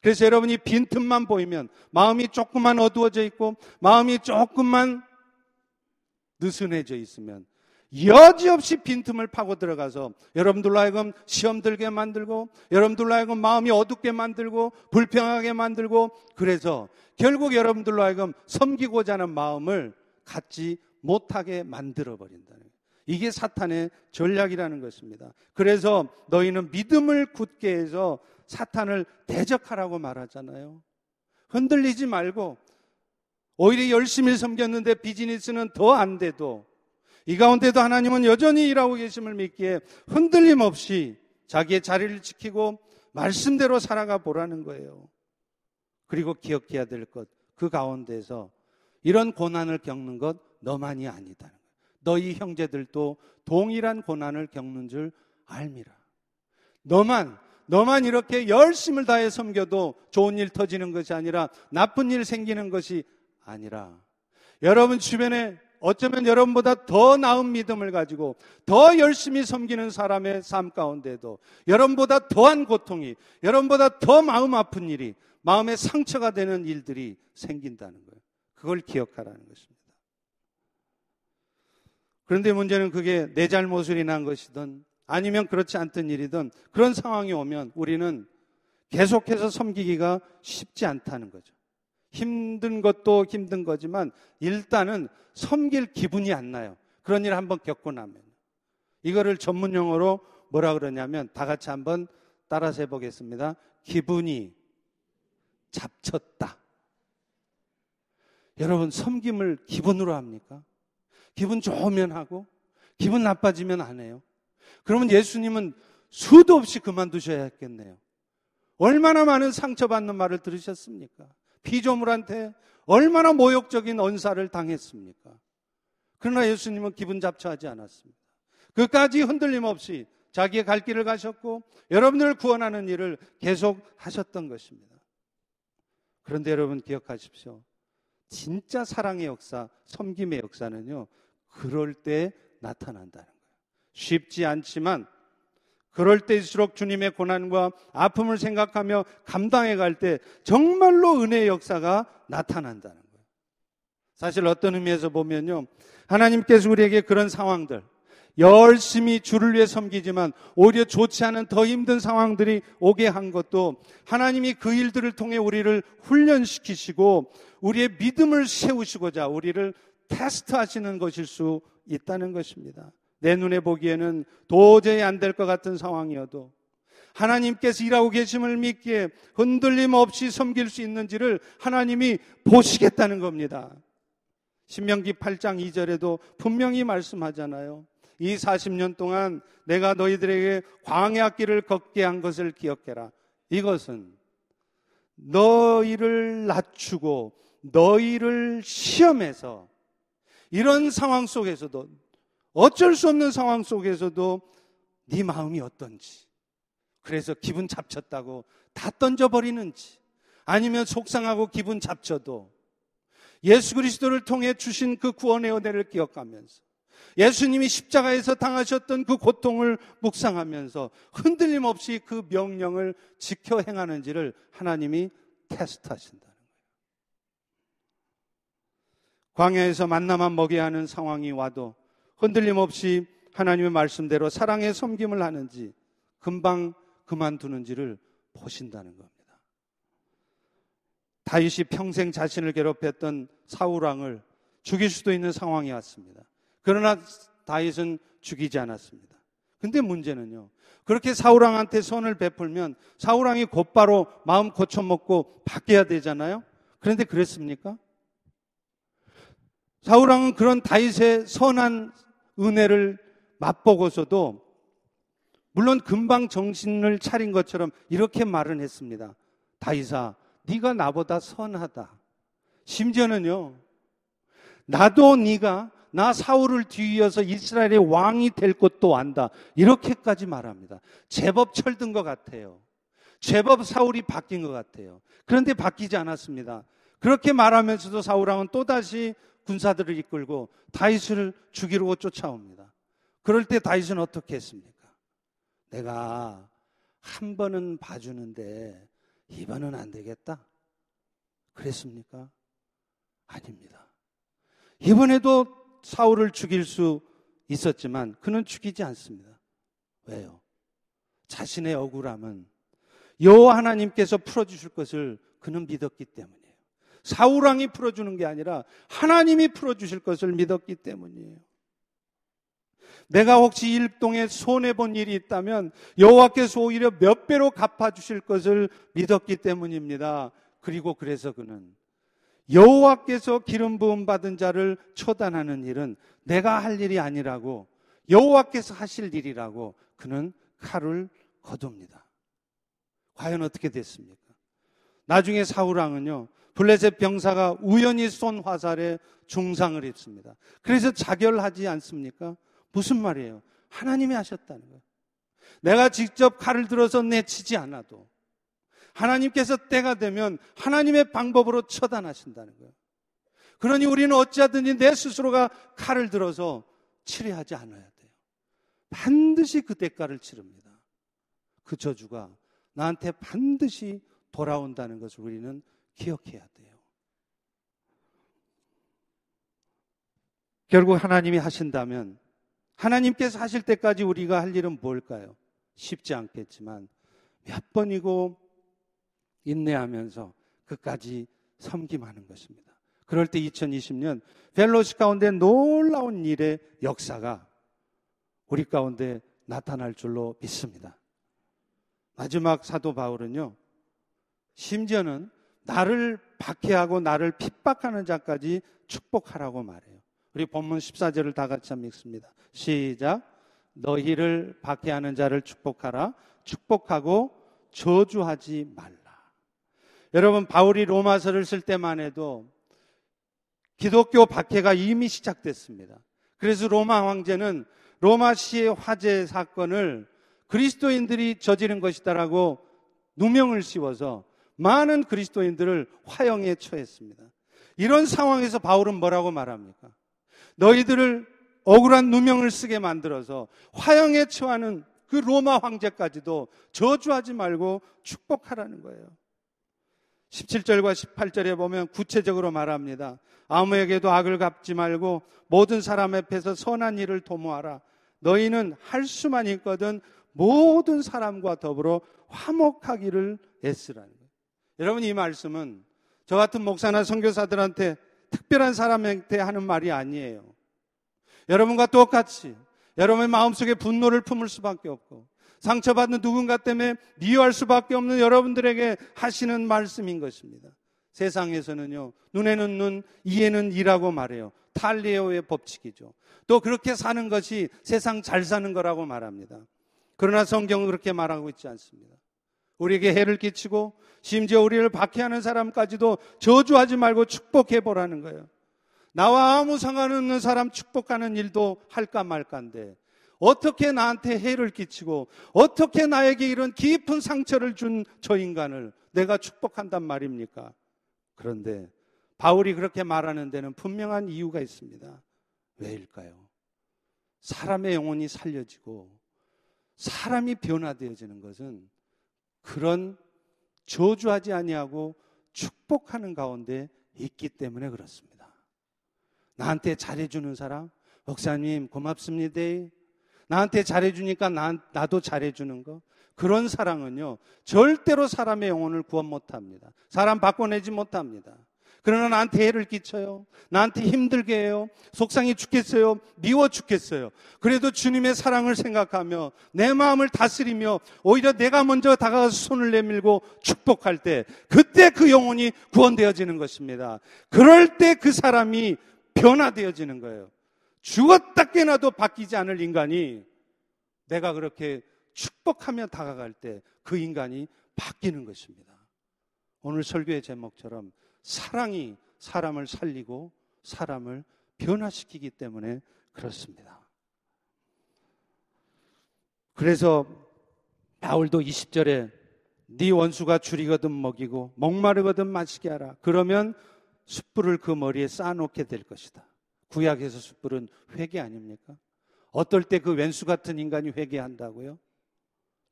그래서 여러분이 빈틈만 보이면 마음이 조금만 어두워져 있고 마음이 조금만 느슨해져 있으면 여지없이 빈틈을 파고 들어가서 여러분들로 하여금 시험 들게 만들고 여러분들로 하여금 마음이 어둡게 만들고 불평하게 만들고 그래서 결국 여러분들로 하여금 섬기고자 하는 마음을 갖지 못하게 만들어 버린다는 이게 사탄의 전략이라는 것입니다. 그래서 너희는 믿음을 굳게 해서 사탄을 대적하라고 말하잖아요. 흔들리지 말고 오히려 열심히 섬겼는데 비즈니스는 더 안 돼도 이 가운데도 하나님은 여전히 일하고 계심을 믿기에 흔들림 없이 자기의 자리를 지키고 말씀대로 살아가 보라는 거예요. 그리고 기억해야 될 것, 그 가운데서 이런 고난을 겪는 것 너만이 아니다는 거예요. 너희 형제들도 동일한 고난을 겪는 줄 알미라. 너만 너만 이렇게 열심을 다해 섬겨도 좋은 일 터지는 것이 아니라 나쁜 일 생기는 것이 아니라 여러분 주변에 어쩌면 여러분보다 더 나은 믿음을 가지고 더 열심히 섬기는 사람의 삶 가운데도 여러분보다 더한 고통이 여러분보다 더 마음 아픈 일이 마음의 상처가 되는 일들이 생긴다는 거예요. 그걸 기억하라는 것입니다. 그런데 문제는 그게 내 잘못을 인한 것이든 아니면 그렇지 않던 일이든 그런 상황이 오면 우리는 계속해서 섬기기가 쉽지 않다는 거죠. 힘든 것도 힘든 거지만 일단은 섬길 기분이 안 나요. 그런 일 한번 겪고 나면. 이거를 전문 용어로 뭐라 그러냐면 다 같이 한번 따라서 해보겠습니다. 기분이 잡쳤다. 여러분, 섬김을 기분으로 합니까? 기분 좋으면 하고, 기분 나빠지면 안 해요. 그러면 예수님은 수도 없이 그만두셔야 했겠네요. 얼마나 많은 상처받는 말을 들으셨습니까? 피조물한테 얼마나 모욕적인 언사를 당했습니까? 그러나 예수님은 기분 잡초하지 않았습니다. 그까지 흔들림 없이 자기의 갈 길을 가셨고 여러분을 구원하는 일을 계속 하셨던 것입니다. 그런데 여러분 기억하십시오. 진짜 사랑의 역사, 섬김의 역사는요, 그럴 때 나타난다는 거예요. 쉽지 않지만 그럴 때일수록 주님의 고난과 아픔을 생각하며 감당해 갈 때 정말로 은혜의 역사가 나타난다는 거예요. 사실 어떤 의미에서 보면요. 하나님께서 우리에게 그런 상황들, 열심히 주를 위해 섬기지만 오히려 좋지 않은 더 힘든 상황들이 오게 한 것도 하나님이 그 일들을 통해 우리를 훈련시키시고 우리의 믿음을 세우시고자 우리를 테스트하시는 것일 수 있다는 것입니다. 내 눈에 보기에는 도저히 안 될 것 같은 상황이어도 하나님께서 일하고 계심을 믿기에 흔들림 없이 섬길 수 있는지를 하나님이 보시겠다는 겁니다. 신명기 8장 2절에도 분명히 말씀하잖아요. 이 40년 동안 내가 너희들에게 광야 길을 걷게 한 것을 기억해라. 이것은 너희를 낮추고 너희를 시험해서 이런 상황 속에서도 어쩔 수 없는 상황 속에서도 네 마음이 어떤지 그래서 기분 잡쳤다고 다 던져버리는지 아니면 속상하고 기분 잡쳐도 예수 그리스도를 통해 주신 그 구원의 은혜를 기억하면서 예수님이 십자가에서 당하셨던 그 고통을 묵상하면서 흔들림 없이 그 명령을 지켜 행하는지를 하나님이 테스트하신다는 거예요. 광야에서 만나만 먹여야 하는 상황이 와도 흔들림 없이 하나님의 말씀대로 사랑의 섬김을 하는지 금방 그만두는지를 보신다는 겁니다. 다윗이 평생 자신을 괴롭혔던 사울 왕을 죽일 수도 있는 상황이 왔습니다. 그러나 다윗은 죽이지 않았습니다. 근데 문제는요. 그렇게 사울 왕한테 선을 베풀면 사울 왕이 곧바로 마음 고쳐 먹고 바뀌어야 되잖아요. 그런데 그랬습니까? 사울 왕은 그런 다윗의 선한 은혜를 맛보고서도 물론 금방 정신을 차린 것처럼 이렇게 말은 했습니다. 다윗아, 네가 나보다 선하다. 심지어는요. 나도 네가 나 사울을 뒤이어서 이스라엘의 왕이 될 것도 안다. 이렇게까지 말합니다. 제법 철든 것 같아요. 제법 사울이 바뀐 것 같아요. 그런데 바뀌지 않았습니다. 그렇게 말하면서도 사울왕은 또다시 군사들을 이끌고 다윗을 죽이려고 쫓아옵니다. 그럴 때 다윗은 어떻게 했습니까? 내가 한 번은 봐주는데 이번은 안 되겠다. 그랬습니까? 아닙니다. 이번에도 사울을 죽일 수 있었지만 그는 죽이지 않습니다. 왜요? 자신의 억울함은 여호와 하나님께서 풀어주실 것을 그는 믿었기 때문이에요. 사울 왕이 풀어주는 게 아니라 하나님이 풀어주실 것을 믿었기 때문이에요. 내가 혹시 일동에 손해 본 일이 있다면 여호와께서 오히려 몇 배로 갚아 주실 것을 믿었기 때문입니다. 그리고 그래서 그는 여호와께서 기름 부음 받은 자를 처단하는 일은 내가 할 일이 아니라고 여호와께서 하실 일이라고 그는 칼을 거둡니다. 과연 어떻게 됐습니까? 나중에 사울 왕은요. 블레셋 병사가 우연히 쏜 화살에 중상을 입습니다. 그래서 자결하지 않습니까? 무슨 말이에요? 하나님이 하셨다는 거예요. 내가 직접 칼을 들어서 내치지 않아도 하나님께서 때가 되면 하나님의 방법으로 처단하신다는 거예요. 그러니 우리는 어찌하든지 내 스스로가 칼을 들어서 치료하지 않아야 돼요. 반드시 그 대가를 치릅니다. 그 저주가 나한테 반드시 돌아온다는 것을 우리는 기억해야 돼요. 결국 하나님이 하신다면 하나님께서 하실 때까지 우리가 할 일은 뭘까요? 쉽지 않겠지만 몇 번이고 인내하면서 끝까지 섬김하는 것입니다. 그럴 때 2020년 펠로시 가운데 놀라운 일의 역사가 우리 가운데 나타날 줄로 믿습니다. 마지막 사도 바울은요, 심지어는 나를 박해하고 나를 핍박하는 자까지 축복하라고 말해요. 우리 본문 14절을 다 같이 한번 읽습니다. 시작. 너희를 박해하는 자를 축복하라. 축복하고 저주하지 말라. 여러분, 바울이 로마서를 쓸 때만 해도 기독교 박해가 이미 시작됐습니다. 그래서 로마 황제는 로마시의 화재 사건을 그리스도인들이 저지른 것이다라고 누명을 씌워서 많은 그리스도인들을 화형에 처했습니다. 이런 상황에서 바울은 뭐라고 말합니까? 너희들을 억울한 누명을 쓰게 만들어서 화형에 처하는 그 로마 황제까지도 저주하지 말고 축복하라는 거예요. 17절과 18절에 보면 구체적으로 말합니다. 아무에게도 악을 갚지 말고 모든 사람 앞에서 선한 일을 도모하라. 너희는 할 수만 있거든 모든 사람과 더불어 화목하기를 애쓰라는. 여러분 이 말씀은 저 같은 목사나 선교사들한테 특별한 사람한테 하는 말이 아니에요. 여러분과 똑같이 여러분의 마음속에 분노를 품을 수밖에 없고 상처받는 누군가 때문에 미워할 수밖에 없는 여러분들에게 하시는 말씀인 것입니다. 세상에서는요, 눈에는 눈, 이에는 이라고 말해요. 탈리오의 법칙이죠. 또 그렇게 사는 것이 세상 잘 사는 거라고 말합니다. 그러나 성경은 그렇게 말하고 있지 않습니다. 우리에게 해를 끼치고 심지어 우리를 박해하는 사람까지도 저주하지 말고 축복해 보라는 거예요. 나와 아무 상관없는 사람 축복하는 일도 할까 말까인데 어떻게 나한테 해를 끼치고 어떻게 나에게 이런 깊은 상처를 준 저 인간을 내가 축복한단 말입니까? 그런데 바울이 그렇게 말하는 데는 분명한 이유가 있습니다. 왜일까요? 사람의 영혼이 살려지고 사람이 변화되어지는 것은 그런 저주하지 아니하고 축복하는 가운데 있기 때문에 그렇습니다. 나한테 잘해주는 사람, 목사님 고맙습니다. 나한테 잘해주니까 나, 나도 잘해주는 거. 그런 사랑은요, 절대로 사람의 영혼을 구원 못합니다. 사람 바꿔내지 못합니다. 그러나 나한테 해를 끼쳐요. 나한테 힘들게 해요. 속상해 죽겠어요. 미워 죽겠어요. 그래도 주님의 사랑을 생각하며 내 마음을 다스리며 오히려 내가 먼저 다가가서 손을 내밀고 축복할 때 그때 그 영혼이 구원되어지는 것입니다. 그럴 때 그 사람이 변화되어지는 거예요. 죽었다 깨나도 바뀌지 않을 인간이 내가 그렇게 축복하며 다가갈 때 그 인간이 바뀌는 것입니다. 오늘 설교의 제목처럼 사랑이 사람을 살리고 사람을 변화시키기 때문에 그렇습니다. 그래서 바울도 20절에 네 원수가 주리거든 먹이고 목마르거든 마시게 하라. 그러면 숯불을 그 머리에 쌓아놓게 될 것이다. 구약에서 숯불은 회개 아닙니까? 어떨 때 그 왼수 같은 인간이 회개한다고요?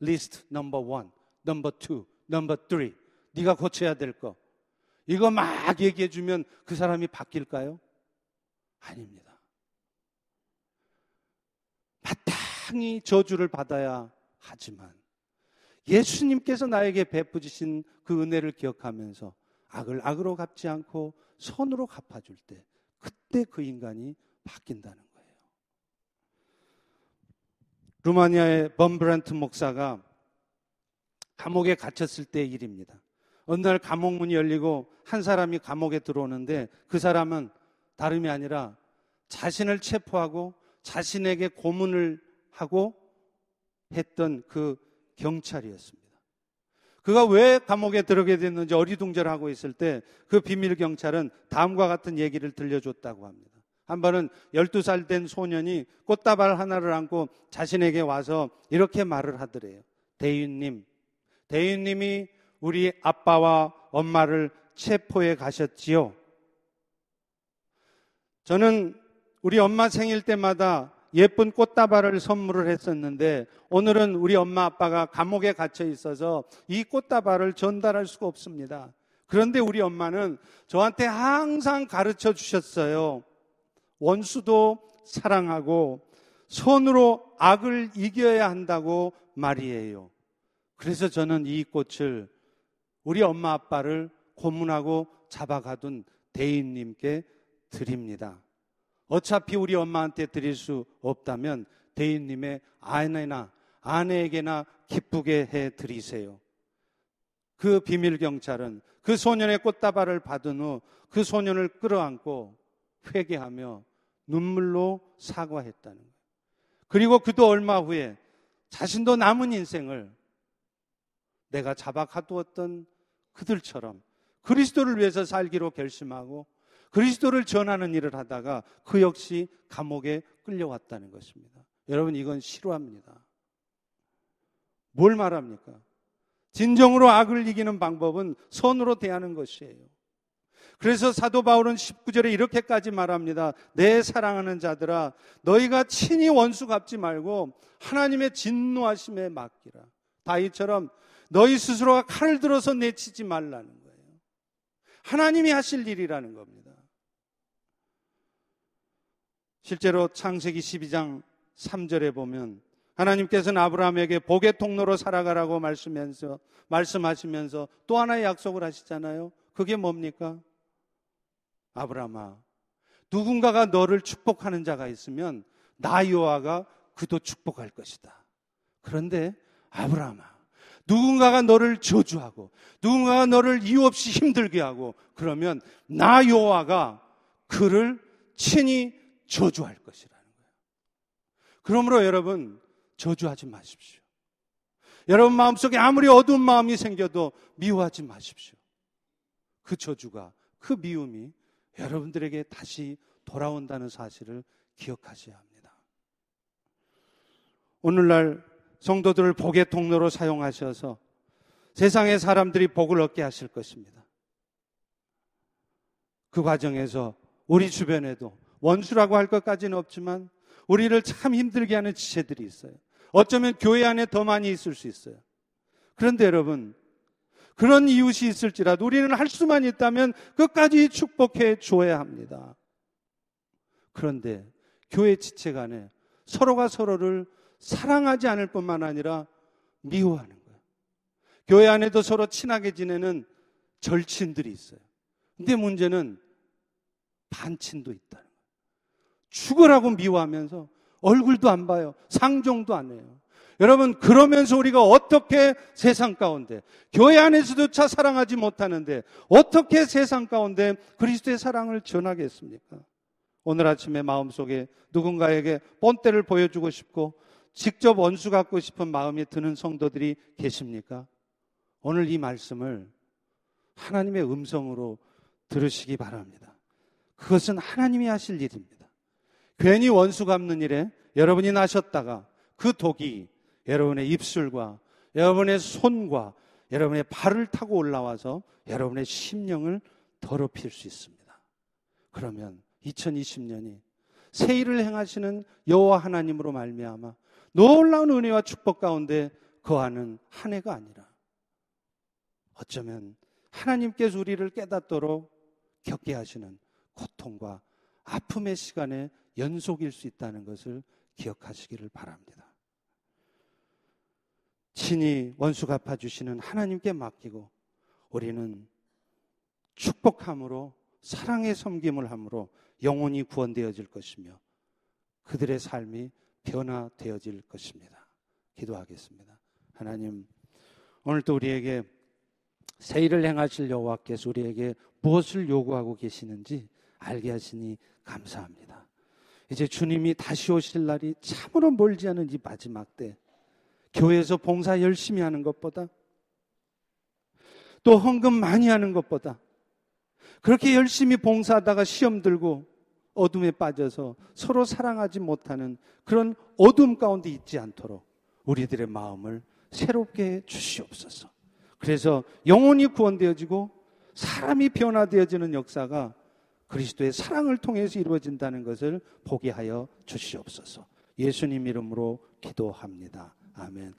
list number one, number two, number three. 네가 고쳐야 될 거. 이거 막 얘기해 주면 그 사람이 바뀔까요? 아닙니다. 마땅히 저주를 받아야 하지만 예수님께서 나에게 베푸주신 그 은혜를 기억하면서 악을 악으로 갚지 않고 선으로 갚아줄 때 그때 그 인간이 바뀐다는 거예요. 루마니아의 범브란트 목사가 감옥에 갇혔을 때의 일입니다. 어느 날 감옥 문이 열리고 한 사람이 감옥에 들어오는데 그 사람은 다름이 아니라 자신을 체포하고 자신에게 고문을 하고 했던 그 경찰이었습니다. 그가 왜 감옥에 들어게 됐는지 어리둥절하고 있을 때 그 비밀 경찰은 다음과 같은 얘기를 들려줬다고 합니다. 한 번은 12살 된 소년이 꽃다발 하나를 안고 자신에게 와서 이렇게 말을 하더래요. 대인님, 대인님이 우리 아빠와 엄마를 체포해 가셨지요. 저는 우리 엄마 생일 때마다 예쁜 꽃다발을 선물을 했었는데 오늘은 우리 엄마 아빠가 감옥에 갇혀 있어서 이 꽃다발을 전달할 수가 없습니다. 그런데 우리 엄마는 저한테 항상 가르쳐 주셨어요. 원수도 사랑하고 손으로 악을 이겨야 한다고 말이에요. 그래서 저는 이 꽃을 우리 엄마 아빠를 고문하고 잡아가둔 대인님께 드립니다. 어차피 우리 엄마한테 드릴 수 없다면 대인님의 아내나 아내에게나 기쁘게 해 드리세요. 그 비밀 경찰은 그 소년의 꽃다발을 받은 후 그 소년을 끌어안고 회개하며 눈물로 사과했다는 거예요. 그리고 그도 얼마 후에 자신도 남은 인생을 내가 잡아 가두었던 그들처럼 그리스도를 위해서 살기로 결심하고 그리스도를 전하는 일을 하다가 그 역시 감옥에 끌려왔다는 것입니다. 여러분 이건 싫어합니다. 뭘 말합니까? 진정으로 악을 이기는 방법은 선으로 대하는 것이에요. 그래서 사도 바울은 19절에 이렇게까지 말합니다. 내 사랑하는 자들아, 너희가 친히 원수 갚지 말고 하나님의 진노하심에 맡기라. 다이처럼 너희 스스로가 칼을 들어서 내치지 말라는 거예요. 하나님이 하실 일이라는 겁니다. 실제로 창세기 12장 3절에 보면 하나님께서는 아브라함에게 복의 통로로 살아가라고 말씀하면서 말씀하시면서 또 하나의 약속을 하시잖아요. 그게 뭡니까? 아브라함아, 누군가가 너를 축복하는 자가 있으면 나 여호와가 그도 축복할 것이다. 그런데 아브라함아, 누군가가 너를 저주하고 누군가가 너를 이유 없이 힘들게 하고 그러면 나 여호와가 그를 친히 저주할 것이라는 거예요. 그러므로 여러분 저주하지 마십시오. 여러분 마음속에 아무리 어두운 마음이 생겨도 미워하지 마십시오. 그 저주가 그 미움이 여러분들에게 다시 돌아온다는 사실을 기억하셔야 합니다. 오늘날 성도들을 복의 통로로 사용하셔서 세상의 사람들이 복을 얻게 하실 것입니다. 그 과정에서 우리 주변에도 원수라고 할 것까지는 없지만 우리를 참 힘들게 하는 지체들이 있어요. 어쩌면 교회 안에 더 많이 있을 수 있어요. 그런데 여러분, 그런 이웃이 있을지라도 우리는 할 수만 있다면 끝까지 축복해 줘야 합니다. 그런데 교회 지체 간에 서로가 서로를 사랑하지 않을 뿐만 아니라 미워하는 거예요. 교회 안에도 서로 친하게 지내는 절친들이 있어요. 근데 문제는 반친도 있다는 거예요. 죽으라고 미워하면서 얼굴도 안 봐요. 상종도 안 해요. 여러분, 그러면서 우리가 어떻게 세상 가운데, 교회 안에서조차 사랑하지 못하는데, 어떻게 세상 가운데 그리스도의 사랑을 전하겠습니까? 오늘 아침에 마음속에 누군가에게 본때를 보여주고 싶고, 직접 원수 갖고 싶은 마음이 드는 성도들이 계십니까? 오늘 이 말씀을 하나님의 음성으로 들으시기 바랍니다. 그것은 하나님이 하실 일입니다. 괜히 원수 갚는 일에 여러분이 나셨다가 그 독이 여러분의 입술과 여러분의 손과 여러분의 발을 타고 올라와서 여러분의 심령을 더럽힐 수 있습니다. 그러면 2020년이 새 일을 행하시는 여호와 하나님으로 말미암아 놀라운 은혜와 축복 가운데 거하는 한 해가 아니라 어쩌면 하나님께서 우리를 깨닫도록 겪게 하시는 고통과 아픔의 시간의 연속일 수 있다는 것을 기억하시기를 바랍니다. 친히 원수 갚아주시는 하나님께 맡기고 우리는 축복함으로 사랑의 섬김을 함으로 영혼이 구원되어질 것이며 그들의 삶이 변화되어질 것입니다. 기도하겠습니다. 하나님, 오늘도 우리에게 새 일을 행하실 여호와께서 우리에게 무엇을 요구하고 계시는지 알게 하시니 감사합니다. 이제 주님이 다시 오실 날이 참으로 멀지 않은 이 마지막 때 교회에서 봉사 열심히 하는 것보다 또 헌금 많이 하는 것보다 그렇게 열심히 봉사하다가 시험 들고 어둠에 빠져서 서로 사랑하지 못하는 그런 어둠 가운데 있지 않도록 우리들의 마음을 새롭게 해 주시옵소서. 그래서 영혼이 구원되어지고 사람이 변화되어지는 역사가 그리스도의 사랑을 통해서 이루어진다는 것을 보게 하여 주시옵소서. 예수님 이름으로 기도합니다. 아멘.